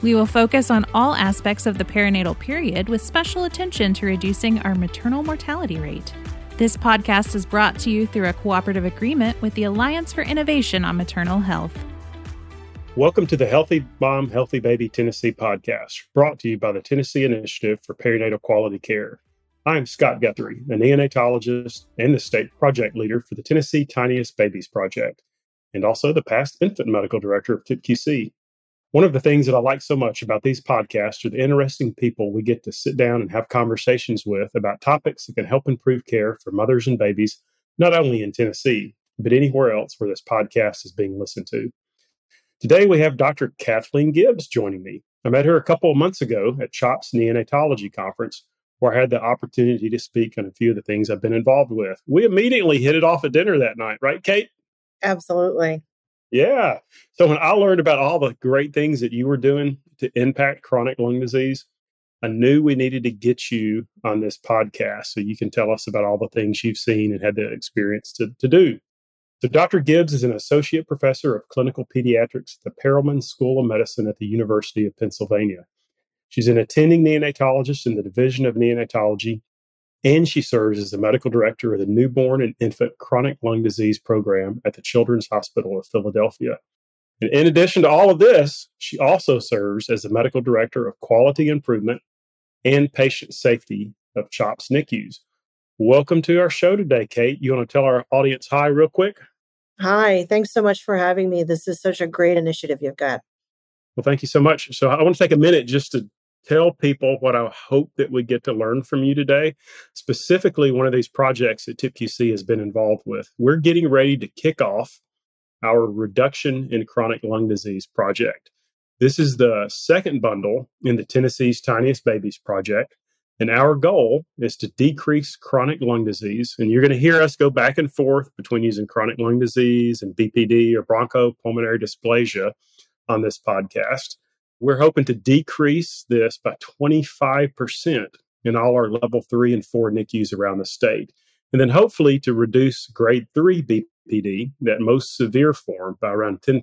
We will focus on all aspects of the perinatal period with special attention to reducing our maternal mortality rate. This podcast is brought to you through a cooperative agreement with the Alliance for Innovation on Maternal Health. Welcome to the Healthy Mom, Healthy Baby Tennessee podcast, brought to you by the Tennessee Initiative for Perinatal Quality Care. I'm Scott Guthrie, a neonatologist and the state project leader for the Tennessee Tiniest Babies Project, and also the past infant medical director of TIPQC. One of the things that I like so much about these podcasts are the interesting people we get to sit down and have conversations with about topics that can help improve care for mothers and babies, not only in Tennessee, but anywhere else where this podcast is being listened to. Today, we have Dr. Kathleen Gibbs joining me. I met her a couple of months ago at CHOP's Neonatology Conference, where I had the opportunity to speak on a few of the things I've been involved with. We immediately hit it off at dinner that night, right, Kate? Absolutely. Yeah. So when I learned about all the great things that you were doing to impact chronic lung disease, I knew we needed to get you on this podcast so you can tell us about all the things you've seen and had the experience to, to do. So, Dr. Gibbs is an associate professor of clinical pediatrics at the Perelman School of Medicine at the University of Pennsylvania. She's an attending neonatologist in the Division of Neonatology and she serves as the medical director of the Newborn and Infant Chronic Lung Disease Program at the Children's Hospital of Philadelphia. And in addition to all of this, she also serves as the medical director of quality improvement and patient safety of CHOPS NICUs. Welcome to our show today, Kate. You want to tell our audience hi, real quick? Hi, thanks so much for having me. This is such a great initiative you've got. Well, thank you so much. So, I want to take a minute just to tell people what I hope that we get to learn from you today. Specifically, one of these projects that TIPQC has been involved with. We're getting ready to kick off our reduction in chronic lung disease project. This is the second bundle in the Tennessee's Tiniest Babies project. And our goal is to decrease chronic lung disease. And you're going to hear us go back and forth between using chronic lung disease and BPD or bronchopulmonary dysplasia on this podcast. We're hoping to decrease this by 25% in all our level three and four NICUs around the state. And then hopefully to reduce grade three BPD, that most severe form, by around 10%.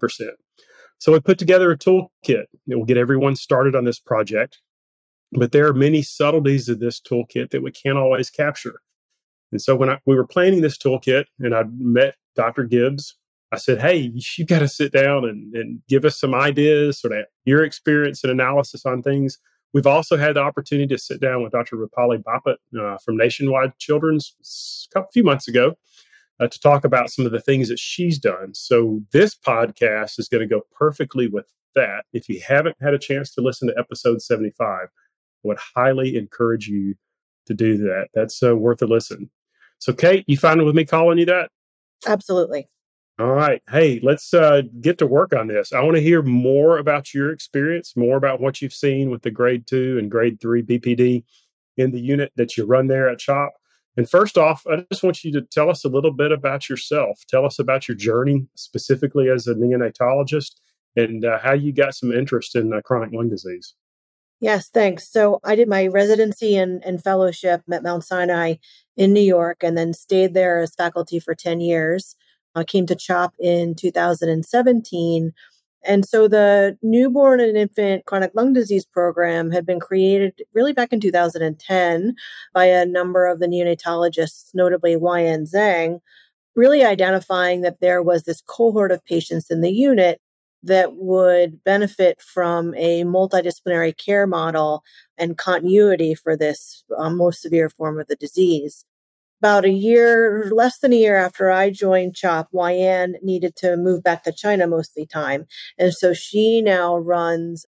So we put together a toolkit that will get everyone started on this project. But there are many subtleties of this toolkit that we can't always capture. And so when I, we were planning this toolkit and I met Dr. Gibbs I said, Hey, you got to sit down and, and give us some ideas, sort of your experience and analysis on things. We've also had the opportunity to sit down with Dr. Roopali Bapat uh, from Nationwide Children's a few months ago uh, to talk about some of the things that she's done. So this podcast is going to go perfectly with that. If you haven't had a chance to listen to episode 75, I would highly encourage you to do that. That's uh, worth a listen. So, Kate, you fine with me calling you that? Absolutely. All right. Hey, let's uh, get to work on this. I want to hear more about your experience, more about what you've seen with the grade two and grade three BPD in the unit that you run there at CHOP. And first off, I just want you to tell us a little bit about yourself. Tell us about your journey, specifically as a neonatologist, and uh, how you got some interest in uh, chronic lung disease. Yes, thanks. So I did my residency and, and fellowship at Mount Sinai in New York and then stayed there as faculty for 10 years uh, came to CHOP in 2017. And so the newborn and infant chronic lung disease program had been created really back in 2010 by a number of the neonatologists, notably YN Zhang, really identifying that there was this cohort of patients in the unit that would benefit from a multidisciplinary care model and continuity for this um, most severe form of the disease about a year, less than a year after I joined CHOP, YN needed to move back to China most of the time. And so she now runs,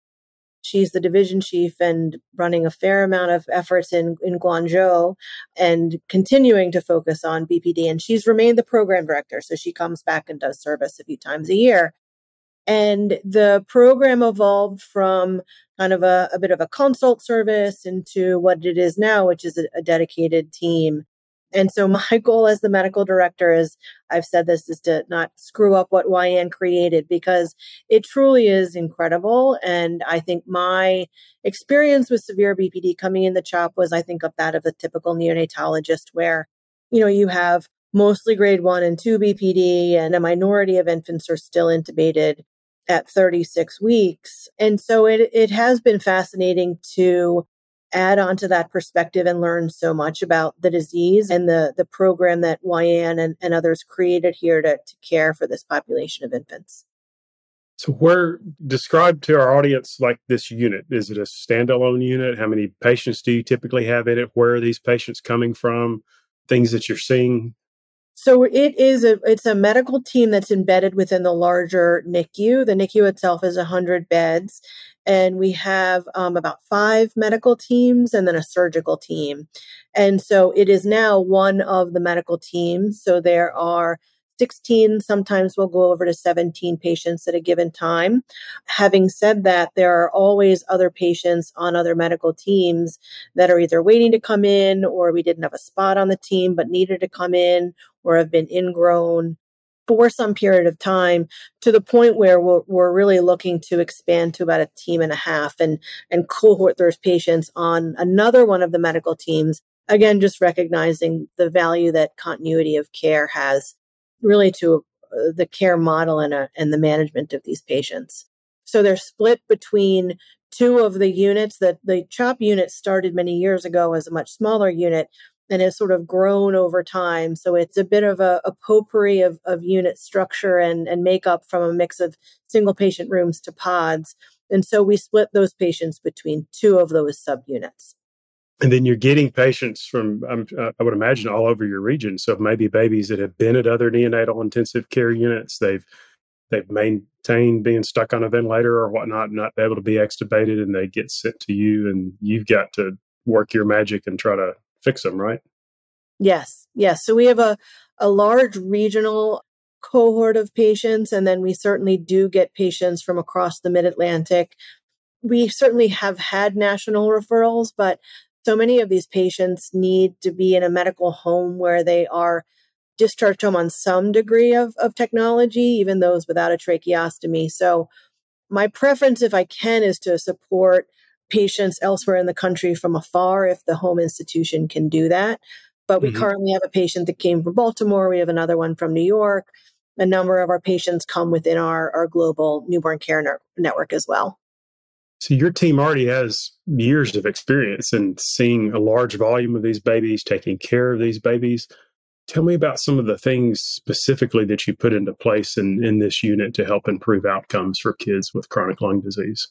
she's the division chief and running a fair amount of efforts in, in Guangzhou and continuing to focus on BPD. And she's remained the program director. So she comes back and does service a few times a year. And the program evolved from kind of a, a bit of a consult service into what it is now, which is a, a dedicated team. And so my goal as the medical director is I've said this is to not screw up what YN created because it truly is incredible. And I think my experience with severe BPD coming in the CHOP was, I think, of that of a typical neonatologist where, you know, you have mostly grade one and two BPD and a minority of infants are still intubated at 36 weeks. And so it, it has been fascinating to add on to that perspective and learn so much about the disease and the, the program that YN and, and others created here to, to care for this population of infants. So, where describe to our audience like this unit? Is it a standalone unit? How many patients do you typically have in it? Where are these patients coming from? Things that you're seeing so it is a it's a medical team that's embedded within the larger NICU. The NICU itself is 100 beds, and we have um, about five medical teams and then a surgical team. And so it is now one of the medical teams. So there are 16, sometimes we'll go over to 17 patients at a given time. Having said that, there are always other patients on other medical teams that are either waiting to come in or we didn't have a spot on the team but needed to come in or have been ingrown for some period of time to the point where we're, we're, really looking to expand to about a team and a half and, and cohort those patients on another one of the medical teams. Again, just recognizing the value that continuity of care has really to uh, the care model and, uh, and the management of these patients. So they're split between two of the units that the CHOP unit started many years ago as a much smaller unit and has sort of grown over time. So it's a bit of a, a potpourri of, of unit structure and, and makeup from a mix of single patient rooms to pods. And so we split those patients between two of those subunits. And then you're getting patients from, um, uh, I would imagine, all over your region. So maybe babies that have been at other neonatal intensive care units, they've they've maintained being stuck on a ventilator or whatnot, not able to be extubated, and they get sent to you, and you've got to work your magic and try to fix them, right? Yes, yes. So we have a, a large regional cohort of patients, and then we certainly do get patients from across the mid Atlantic. We certainly have had national referrals, but so many of these patients need to be in a medical home where they are discharged home on some degree of, of technology, even those without a tracheostomy. So, my preference, if I can, is to support patients elsewhere in the country from afar if the home institution can do that. But we mm-hmm. currently have a patient that came from Baltimore. We have another one from New York. A number of our patients come within our, our global newborn care ne- network as well. So your team already has years of experience in seeing a large volume of these babies, taking care of these babies. Tell me about some of the things specifically that you put into place in, in this unit to help improve outcomes for kids with chronic lung disease.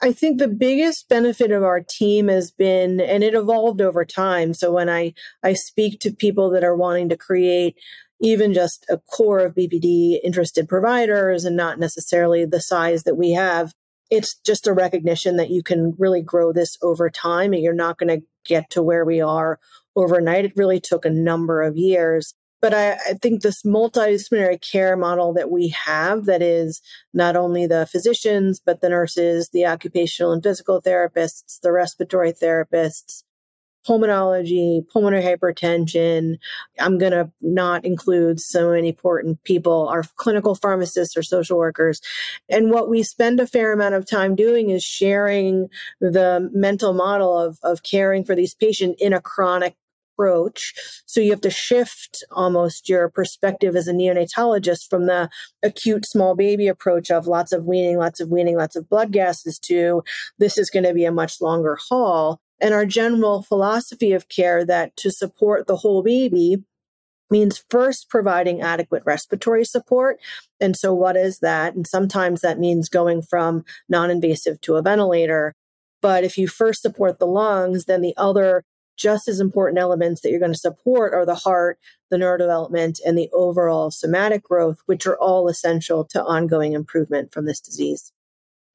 I think the biggest benefit of our team has been, and it evolved over time. So when I, I speak to people that are wanting to create even just a core of BPD interested providers and not necessarily the size that we have, it's just a recognition that you can really grow this over time and you're not going to get to where we are overnight. It really took a number of years. But I, I, think this multidisciplinary care model that we have, that is not only the physicians, but the nurses, the occupational and physical therapists, the respiratory therapists, pulmonology, pulmonary hypertension. I'm going to not include so many important people, our clinical pharmacists or social workers. And what we spend a fair amount of time doing is sharing the mental model of, of caring for these patients in a chronic approach. So you have to shift almost your perspective as a neonatologist from the acute small baby approach of lots of weaning, lots of weaning, lots of blood gases to this is going to be a much longer haul. And our general philosophy of care that to support the whole baby means first providing adequate respiratory support. And so, what is that? And sometimes that means going from non invasive to a ventilator. But if you first support the lungs, then the other just as important elements that you're going to support are the heart, the neurodevelopment, and the overall somatic growth, which are all essential to ongoing improvement from this disease.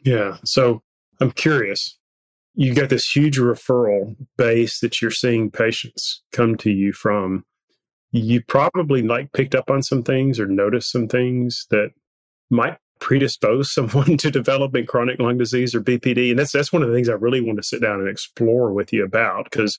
Yeah. So I'm curious. You got this huge referral base that you're seeing patients come to you from. You probably like picked up on some things or noticed some things that might predispose someone to developing chronic lung disease or BPD. And that's that's one of the things I really want to sit down and explore with you about because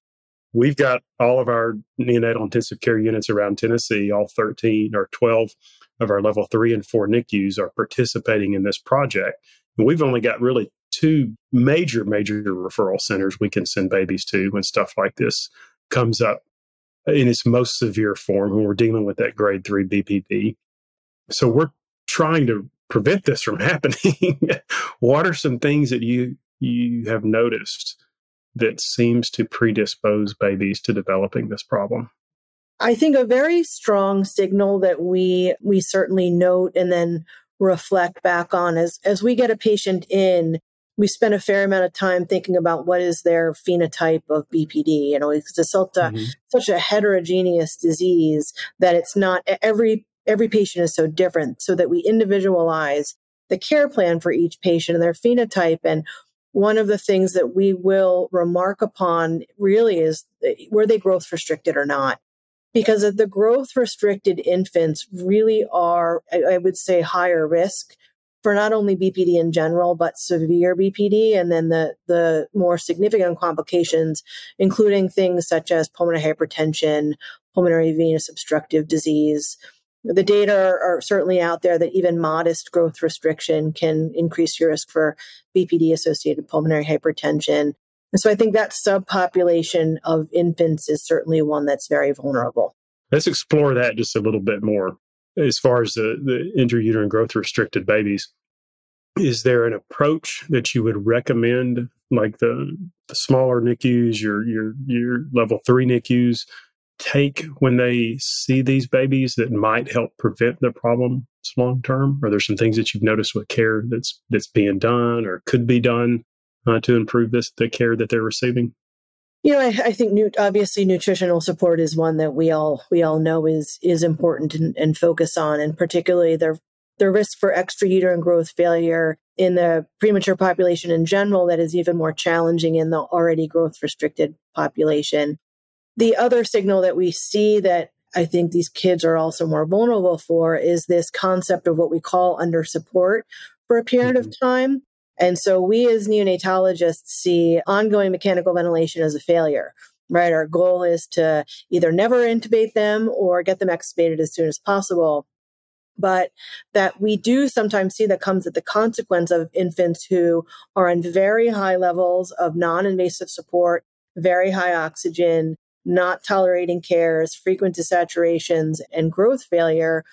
we've got all of our neonatal intensive care units around Tennessee, all 13 or 12 of our level three and four NICUs are participating in this project. And we've only got really two major, major referral centers we can send babies to when stuff like this comes up in its most severe form when we're dealing with that grade three BPD. So we're trying to prevent this from happening. what are some things that you you have noticed that seems to predispose babies to developing this problem? I think a very strong signal that we we certainly note and then reflect back on as as we get a patient in we spend a fair amount of time thinking about what is their phenotype of BPD. You know, it's such a, mm-hmm. such a heterogeneous disease that it's not every every patient is so different. So that we individualize the care plan for each patient and their phenotype. And one of the things that we will remark upon really is were they growth restricted or not? Because the growth restricted infants really are, I would say, higher risk for not only BPD in general, but severe BPD, and then the, the more significant complications, including things such as pulmonary hypertension, pulmonary venous obstructive disease. The data are, certainly out there that even modest growth restriction can increase your risk for BPD associated pulmonary hypertension. And so I think that subpopulation of infants is certainly one that's very vulnerable. Let's explore that just a little bit more as far as the, the intrauterine growth restricted babies. Is there an approach that you would recommend, like the, the smaller NICUs, your your your level three NICUs, take when they see these babies that might help prevent the problems long term? Are there some things that you've noticed with care that's that's being done or could be done uh, to improve this the care that they're receiving? You know, I, I think nu- obviously nutritional support is one that we all we all know is is important and, and focus on, and particularly the the risk for extrauterine growth failure in the premature population in general that is even more challenging in the already growth restricted population. The other signal that we see that I think these kids are also more vulnerable for is this concept of what we call under support for a period mm-hmm. of time. And so we as neonatologists see ongoing mechanical ventilation as a failure, right? Our goal is to either never intubate them or get them extubated as soon as possible. But that we do sometimes see that comes at the consequence of infants who are on very high levels of non invasive support, very high oxygen, not tolerating cares, frequent desaturations, and growth failure,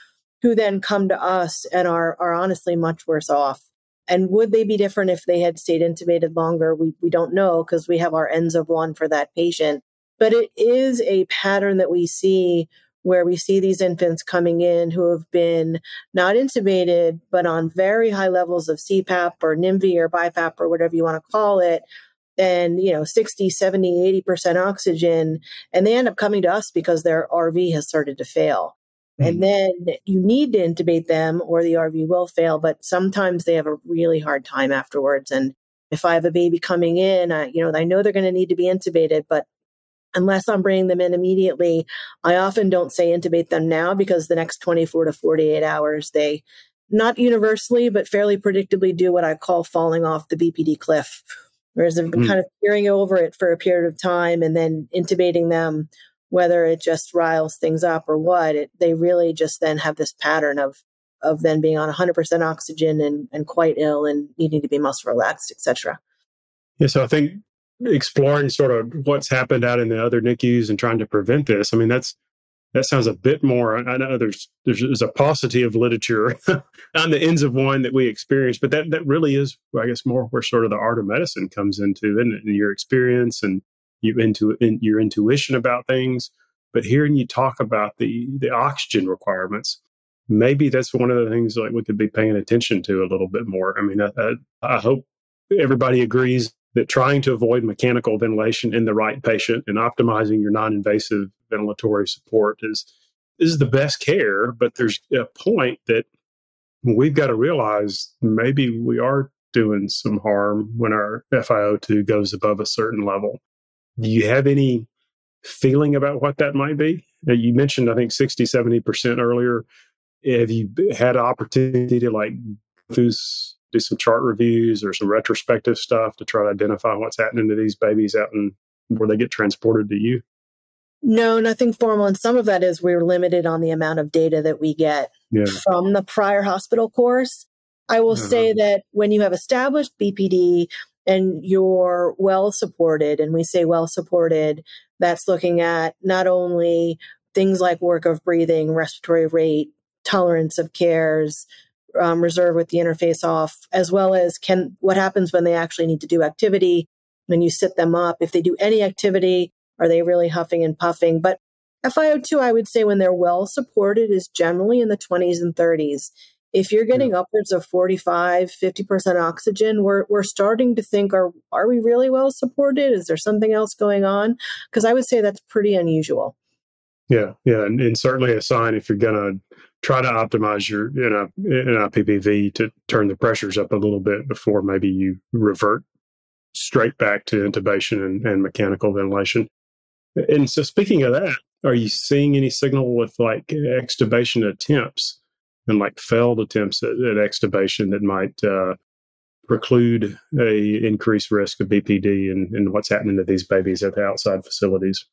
who then come to us and are, are honestly much worse off. And would they be different if they had stayed intubated longer? We, we don't know because we have our Ns of one for that patient. But it is a pattern that we see where we see these infants coming in who have been not intubated, but on very high levels of CPAP or NIMV or BiPAP or whatever you want to call it. And, you know, 60, 70, 80% oxygen. And they end up coming to us because their RV has started to fail. Mm-hmm. And then you need to intubate them or the RV will fail, but sometimes they have a really hard time afterwards. And if I have a baby coming in, I, you know, I know they're going to need to be intubated, but unless I'm bringing them in immediately, I often don't say intubate them now because the next 24 to 48 hours, they not universally, but fairly predictably do what I call falling off the BPD cliff. Whereas they've been mm. kind of peering over it for a period of time and then intubating them whether it just riles things up or what, it, they really just then have this pattern of of then being on 100% oxygen and, and quite ill and needing to be muscle relaxed, etc. Yeah, so I think exploring sort of what's happened out in the other NICUs and trying to prevent this. I mean, that's that sounds a bit more. I know there's there's, there's a paucity of literature on the Ns of one that we experience, but that that really is, I guess, more where sort of the art of medicine comes into, it and your experience and you into in, your intuition about things. But hearing you talk about the the oxygen requirements, maybe that's one of the things like we could be paying attention to a little bit more. I mean, I, I, I hope everybody agrees that trying to avoid mechanical ventilation in the right patient and optimizing your non-invasive ventilatory support is is the best care. But there's a point that we've got to realize maybe we are doing some harm when our FiO2 goes above a certain level. Do you have any feeling about what that might be? Uh, you mentioned, I think, 60, 70% earlier. Have you had opportunity to like who's do some chart reviews or some retrospective stuff to try to identify what's happening to these babies out and where they get transported to you? No, nothing formal. And some of that is we're limited on the amount of data that we get yeah. from the prior hospital course. I will uh-huh. say that when you have established BPD and you're well supported, and we say well supported, that's looking at not only things like work of breathing, respiratory rate, tolerance of cares, um, reserve with the interface off, as well as can what happens when they actually need to do activity. When you sit them up, if they do any activity, are they really huffing and puffing? But FiO2, I would say when they're well supported is generally in the 20s and 30s. If you're getting yeah. upwards of 45, 50% oxygen, we're, we're starting to think, are, are we really well supported? Is there something else going on? Because I would say that's pretty unusual. Yeah, yeah, and, and certainly a sign if you're going to try to optimize your in a in a PPV to turn the pressures up a little bit before maybe you revert straight back to intubation and, and mechanical ventilation. And so, speaking of that, are you seeing any signal with like extubation attempts and like failed attempts at, at extubation that might uh, preclude a increased risk of BPD and, and what's happening to these babies at the outside facilities?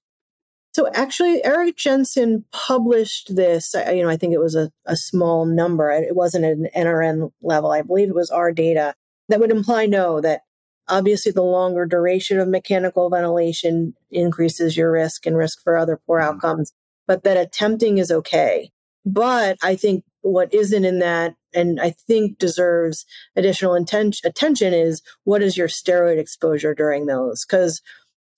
So actually, Erik Jensen published this. You know, I think it was a, a small number. It wasn't an NRN level. I believe it was our data that would imply no, that obviously the longer duration of mechanical ventilation increases your risk and risk for other poor mm-hmm. outcomes, but that attempting is okay. But I think what isn't in that and I think deserves additional inten- attention is what is your steroid exposure during those? Because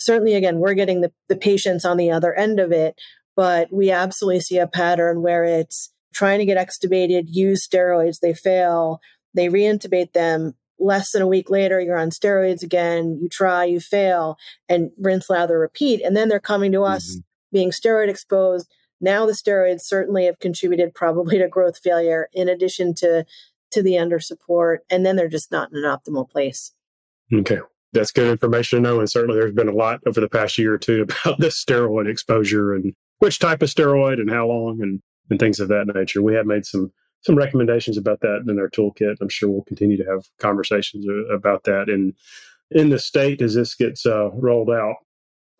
certainly again we're getting the, the patients on the other end of it but we absolutely see a pattern where it's trying to get extubated use steroids they fail they reintubate them less than a week later you're on steroids again you try you fail and rinse lather repeat and then they're coming to us mm-hmm. being steroid exposed. Now the steroids certainly have contributed probably to growth failure in addition to to the under support and then they're just not in an optimal place. Okay that's good information to know. And certainly there's been a lot over the past year or two about the steroid exposure and which type of steroid and how long and, and things of that nature. We have made some some recommendations about that in our toolkit. I'm sure we'll continue to have conversations about that in in the state as this gets uh, rolled out.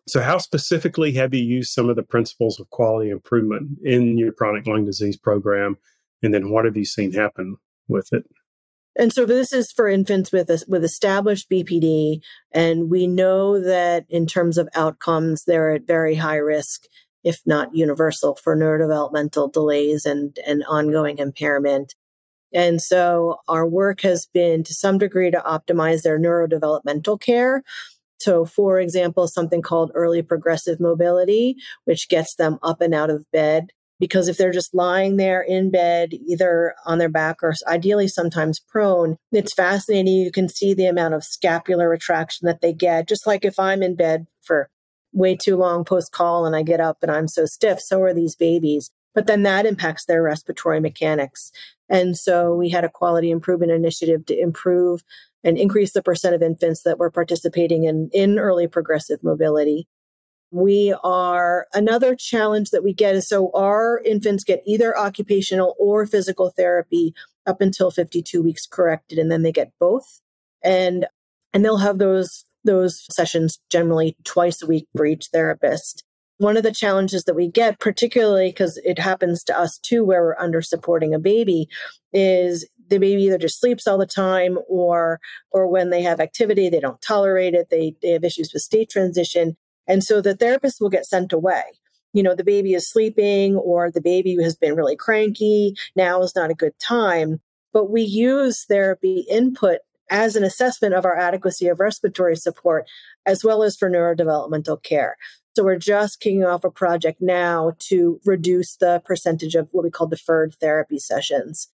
So, how specifically have you used some of the principles of quality improvement in your chronic lung disease program? And then, what have you seen happen with it? And so this is for infants with a, with established BPD, and we know that in terms of outcomes, they're at very high risk, if not universal, for neurodevelopmental delays and and ongoing impairment. And so our work has been to some degree to optimize their neurodevelopmental care. So, for example, something called early progressive mobility, which gets them up and out of bed because if they're just lying there in bed, either on their back or ideally sometimes prone, it's fascinating. You can see the amount of scapular retraction that they get. Just like if I'm in bed for way too long post call and I get up and I'm so stiff, so are these babies. But then that impacts their respiratory mechanics. And so we had a quality improvement initiative to improve and increase the percent of infants that were participating in, in early progressive mobility. We are another challenge that we get is so our infants get either occupational or physical therapy up until 52 weeks corrected, and then they get both. And and they'll have those those sessions generally twice a week for each therapist. One of the challenges that we get, particularly because it happens to us too, where we're under supporting a baby, is the baby either just sleeps all the time or or when they have activity, they don't tolerate it, they, they have issues with state transition. And so the therapist will get sent away. You know, the baby is sleeping or the baby has been really cranky. Now is not a good time. But we use therapy input as an assessment of our adequacy of respiratory support, as well as for neurodevelopmental care. So we're just kicking off a project now to reduce the percentage of what we call deferred therapy sessions.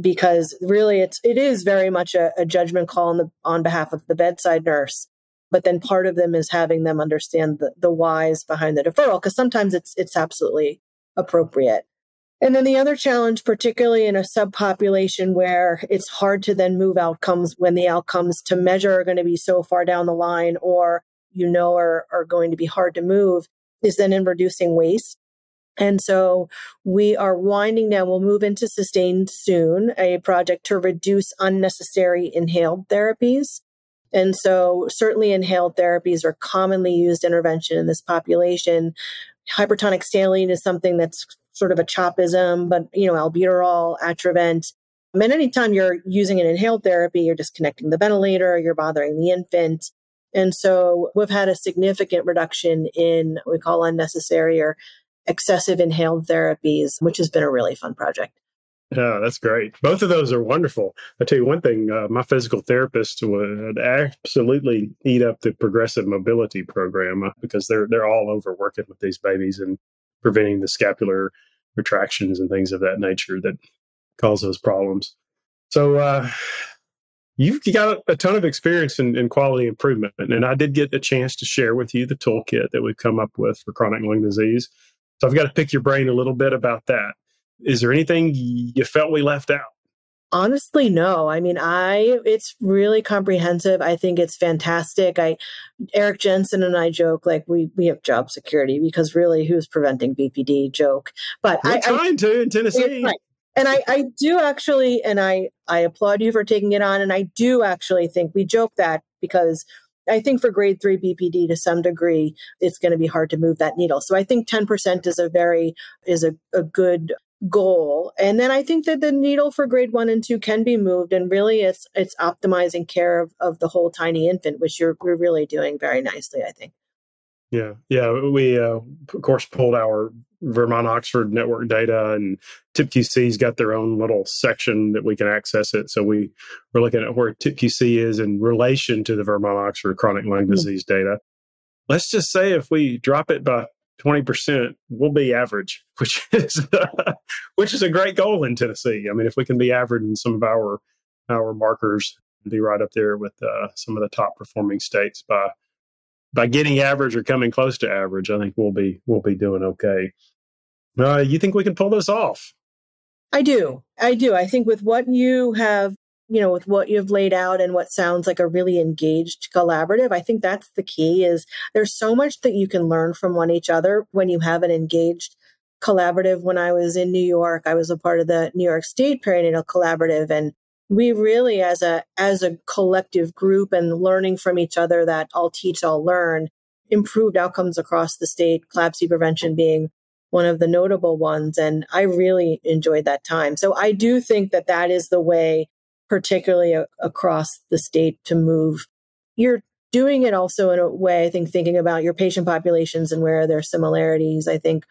Because really it's it is very much a, a judgment call on the on behalf of the bedside nurse but then part of them is having them understand the, the whys behind the deferral because sometimes it's it's absolutely appropriate and then the other challenge particularly in a subpopulation where it's hard to then move outcomes when the outcomes to measure are going to be so far down the line or you know are, are going to be hard to move is then in reducing waste And so we are winding down. We'll move into sustained soon, a project to reduce unnecessary inhaled therapies. And so certainly inhaled therapies are commonly used intervention in this population. Hypertonic saline is something that's sort of a chopism, but you know, albuterol, Atrovent. I mean, anytime you're using an inhaled therapy, you're disconnecting the ventilator, you're bothering the infant. And so we've had a significant reduction in what we call unnecessary or excessive inhaled therapies, which has been a really fun project. Yeah, that's great. Both of those are wonderful. I tell you one thing, uh, my physical therapist would absolutely eat up the progressive mobility program uh, because they're they're all over working with these babies and preventing the scapular retractions and things of that nature that cause those problems. So uh, you've got a ton of experience in, in, quality improvement, and I did get a chance to share with you the toolkit that we've come up with for chronic lung disease. So I've got to pick your brain a little bit about that. Is there anything you felt we left out? Honestly, no. I mean, I it's really comprehensive. I think it's fantastic. I Erik Jensen and I joke like we we have job security because really, who's preventing BPD? Joke, but we're I, trying I, to in Tennessee. Right. And I, I do actually, and I, I applaud you for taking it on. And I do actually think we joke that because I think for grade three BPD to some degree, it's going to be hard to move that needle. So I think 10% is a very, is a, a good goal. And then I think that the needle for grade one and two can be moved. And really it's, it's optimizing care of, of the whole tiny infant, which you're, we're really doing very nicely, I think. Yeah, yeah. We uh, of course pulled our Vermont Oxford network data, and TIPQC's got their own little section that we can access it. So we we're looking at where TIPQC is in relation to the Vermont Oxford chronic lung mm-hmm. disease data. Let's just say if we drop it by twenty percent, we'll be average, which is which is a great goal in Tennessee. I mean, if we can be average in some of our our markers, be right up there with uh, some of the top performing states by by getting average or coming close to average, I think we'll be we'll be doing okay. Uh, you think we can pull this off? I do. I do. I think with what you have, you know, with what you've laid out and what sounds like a really engaged collaborative, I think that's the key is there's so much that you can learn from one each other when you have an engaged collaborative. When I was in New York, I was a part of the New York State Perinatal Collaborative and we really as a as a collective group and learning from each other that all teach all learn improved outcomes across the state CLABSI prevention being one of the notable ones and i really enjoyed that time so i do think that that is the way particularly a, across the state to move you're doing it also in a way i think thinking about your patient populations and where are similarities i think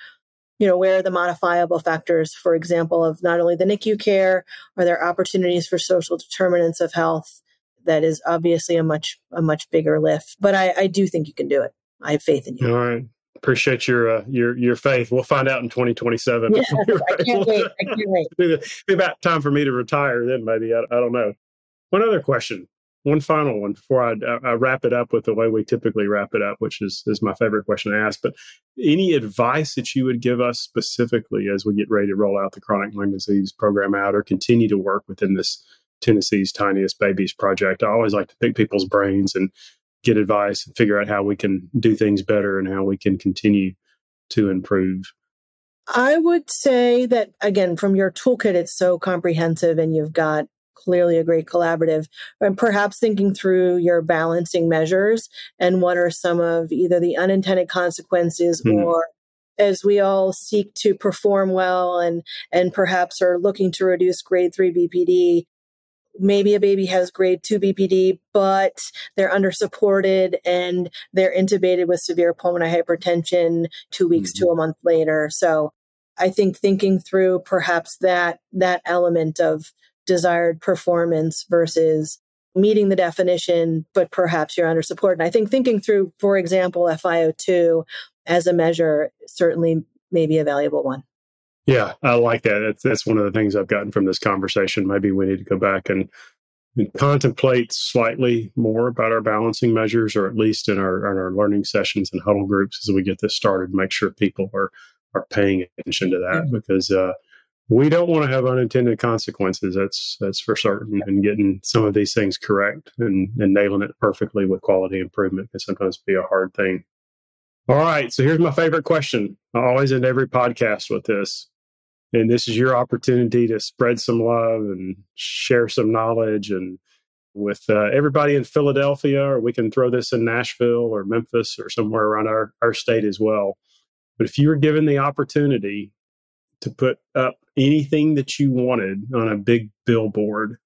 you know, where are the modifiable factors, for example, of not only the NICU care, are there opportunities for social determinants of health? That is obviously a much a much bigger lift, but I, I do think you can do it. I have faith in you. All right, appreciate your uh, your your faith. We'll find out in 2027. Yeah, I can't wait. I can't wait. Be about time for me to retire then, maybe. I, I don't know. One other question one final one before I, I, wrap it up with the way we typically wrap it up, which is, is my favorite question to ask. But any advice that you would give us specifically as we get ready to roll out the chronic lung disease program out or continue to work within this Tennessee's Tiniest Babies project? I always like to pick people's brains and get advice and figure out how we can do things better and how we can continue to improve. I would say that, again, from your toolkit, it's so comprehensive and you've got clearly a great collaborative and perhaps thinking through your balancing measures and what are some of either the unintended consequences mm. or as we all seek to perform well and and perhaps are looking to reduce grade 3 BPD maybe a baby has grade 2 BPD but they're under supported and they're intubated with severe pulmonary hypertension 2 weeks mm-hmm. to a month later so I think thinking through perhaps that that element of desired performance versus meeting the definition, but perhaps you're under support. And I think thinking through, for example, FiO2 as a measure certainly may be a valuable one. Yeah, I like that. That's, that's one of the things I've gotten from this conversation. Maybe we need to go back and, and contemplate slightly more about our balancing measures, or at least in our in our learning sessions and huddle groups as we get this started. Make sure people are are paying attention to that mm-hmm. because uh, we don't want to have unintended consequences. That's that's for certain. And getting some of these things correct and, and nailing it perfectly with quality improvement can sometimes be a hard thing. All right. So here's my favorite question. I always end every podcast with this. And this is your opportunity to spread some love and share some knowledge and with uh, everybody in Philadelphia, or we can throw this in Nashville or Memphis or somewhere around our, our state as well. But if you were given the opportunity to put up anything that you wanted on a big billboard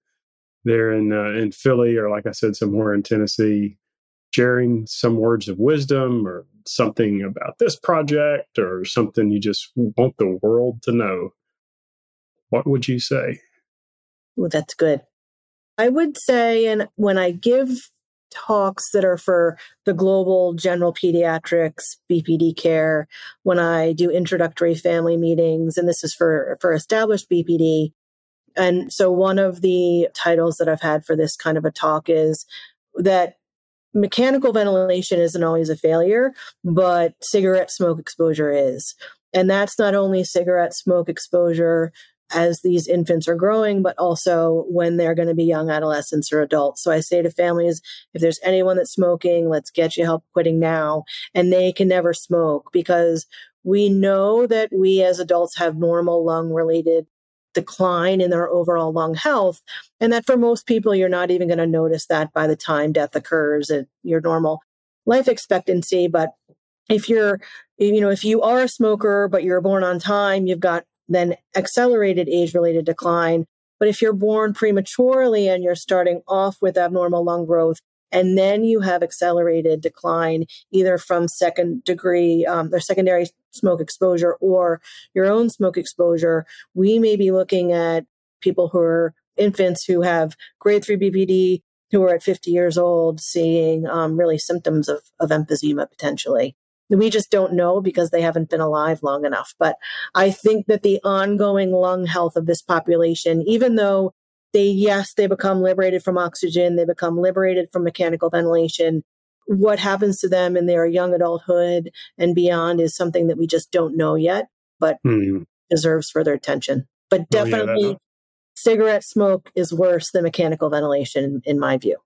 there in uh, in Philly, or like I said, somewhere in Tennessee, sharing some words of wisdom or something about this project or something you just want the world to know, what would you say? Well, that's good. I would say, and when I give talks that are for the global general pediatrics BPD care, when I do introductory family meetings, and this is for, for established BPD. And so one of the titles that I've had for this kind of a talk is that mechanical ventilation isn't always a failure, but cigarette smoke exposure is. And that's not only cigarette smoke exposure as these infants are growing, but also when they're going to be young adolescents or adults. So I say to families, if there's anyone that's smoking, let's get you help quitting now. And they can never smoke because we know that we as adults have normal lung related decline in their overall lung health. And that for most people, you're not even going to notice that by the time death occurs at your normal life expectancy. But if you're, you know, if you are a smoker, but you're born on time, you've got then accelerated age related decline. But if you're born prematurely and you're starting off with abnormal lung growth, and then you have accelerated decline either from second degree um, or secondary smoke exposure or your own smoke exposure, we may be looking at people who are infants who have grade 3 BPD who are at 50 years old seeing um, really symptoms of, of emphysema potentially. We just don't know because they haven't been alive long enough. But I think that the ongoing lung health of this population, even though they, yes, they become liberated from oxygen, they become liberated from mechanical ventilation. What happens to them in their young adulthood and beyond is something that we just don't know yet, but mm. deserves further attention. But definitely, oh, yeah, cigarette smoke is worse than mechanical ventilation, in my view.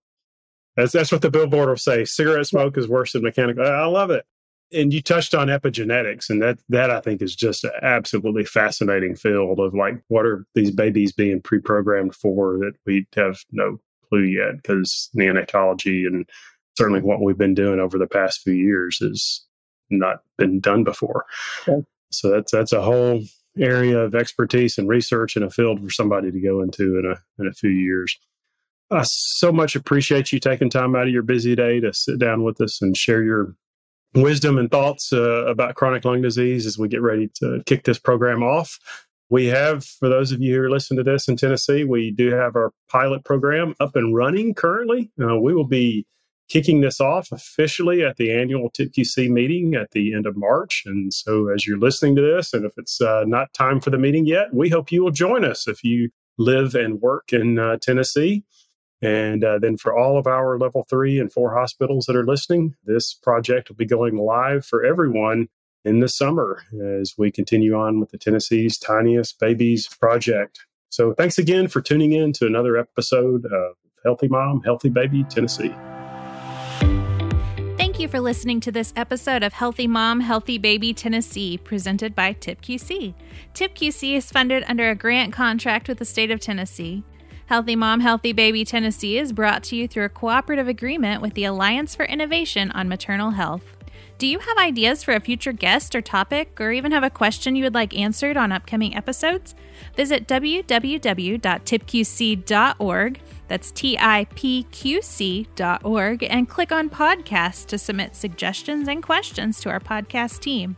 That's, that's what the billboard will say. Cigarette smoke is worse than mechanical. I love it and you touched on epigenetics and that that i think is just an absolutely fascinating field of like what are these babies being pre-programmed for that we have no clue yet? Because neonatology and certainly what we've been doing over the past few years has not been done before. Okay. so that's that's a whole area of expertise and research in a field for somebody to go into in a in a few years. I so much appreciate you taking time out of your busy day to sit down with us and share your wisdom and thoughts uh, about chronic lung disease as we get ready to kick this program off. We have, for those of you who are listening to this in Tennessee, we do have our pilot program up and running currently. Uh, we will be kicking this off officially at the annual TIPQC meeting at the end of March. And so, as you're listening to this, and if it's uh, not time for the meeting yet, we hope you will join us if you live and work in uh, Tennessee. And uh, then for all of our level three and four hospitals that are listening, this project will be going live for everyone in the summer as we continue on with the Tennessee's Tiniest Babies project. So thanks again for tuning in to another episode of Healthy Mom, Healthy Baby Tennessee. Thank you for listening to this episode of Healthy Mom, Healthy Baby Tennessee, presented by TIPQC. TIPQC is funded under a grant contract with the state of Tennessee. Healthy Mom, Healthy Baby Tennessee is brought to you through a cooperative agreement with the Alliance for Innovation on Maternal Health. Do you have ideas for a future guest or topic, or even have a question you would like answered on upcoming episodes? Visit www.tipqc.org, that's T I P Q C.org, and click on podcast to submit suggestions and questions to our podcast team.